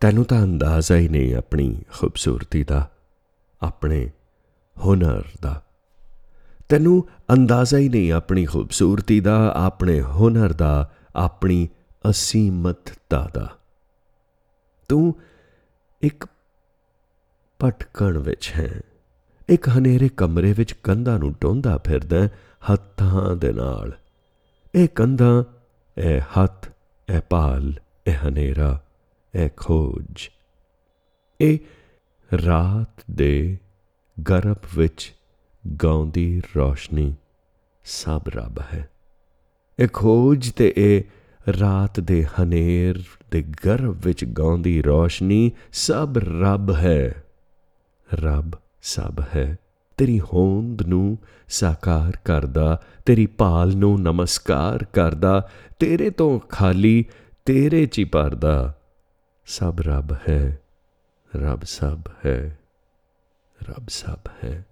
ਤੈਨੂੰ ਤਾਂ ਅੰਦਾਜ਼ਾ ਹੀ ਨਹੀਂ ਆਪਣੀ ਖੂਬਸੂਰਤੀ ਦਾ, ਆਪਣੇ ਹੁਨਰ ਦਾ। ਤੈਨੂੰ ਅੰਦਾਜ਼ਾ ਹੀ ਨਹੀਂ ਆਪਣੀ ਖੂਬਸੂਰਤੀ ਦਾ, ਆਪਣੇ ਹੁਨਰ ਦਾ, ਆਪਣੀ ਅਸੀਮਤਤਾ ਦਾ। ਤੂੰ ਇੱਕ ਭਟਕਣ ਵਿੱਚ ਹੈ। ਇੱਕ ਹਨੇਰੇ ਕਮਰੇ ਵਿੱਚ ਕੰਧਾਂ ਨੂੰ ਟੋਂਦਾ ਫਿਰਦਾ ਹੈ ਹੱਥਾਂ ਦੇ ਨਾਲ। ਇਹ ਕੰਧਾਂ, ਇਹ ਹੱਥ, ਇਹ ਪਾਲ ਇਹ ਹਨੇਰਾ। ਇਹ ਖੋਜ। ਇਹ ਰਾਤ ਦੇ ਗਰਭ ਵਿੱਚ ਗਾਉਂਦੀ ਰੋਸ਼ਨੀ ਸਭ ਰੱਬ ਹੈ। ਇਹ ਖੋਜ ਤੇ ਇਹ ਰਾਤ ਦੇ ਹਨੇਰ ਦੇ ਗਰਭ ਵਿੱਚ ਗਾਉਂਦੀ ਰੋਸ਼ਨੀ ਸਭ ਰੱਬ ਹੈ। ਰੱਬ ਸਭ ਹੈ। ਤੇਰੀ ਹੋਂਦ ਨੂੰ ਸਾਕਾਰ ਕਰਦਾ, ਤੇਰੀ ਭਾਲ ਨੂੰ ਨਮਸਕਾਰ ਕਰਦਾ, ਤੇਰੇ ਤੋਂ ਖਾਲੀ ਤੇਰੇ ਚ ਹੀ ਭਰਦਾ। ਸਭ ਰੱਬ ਹੈ ਰੱਬ ਸਭ ਹੈ ਰੱਬ ਸਭ ਹੈ।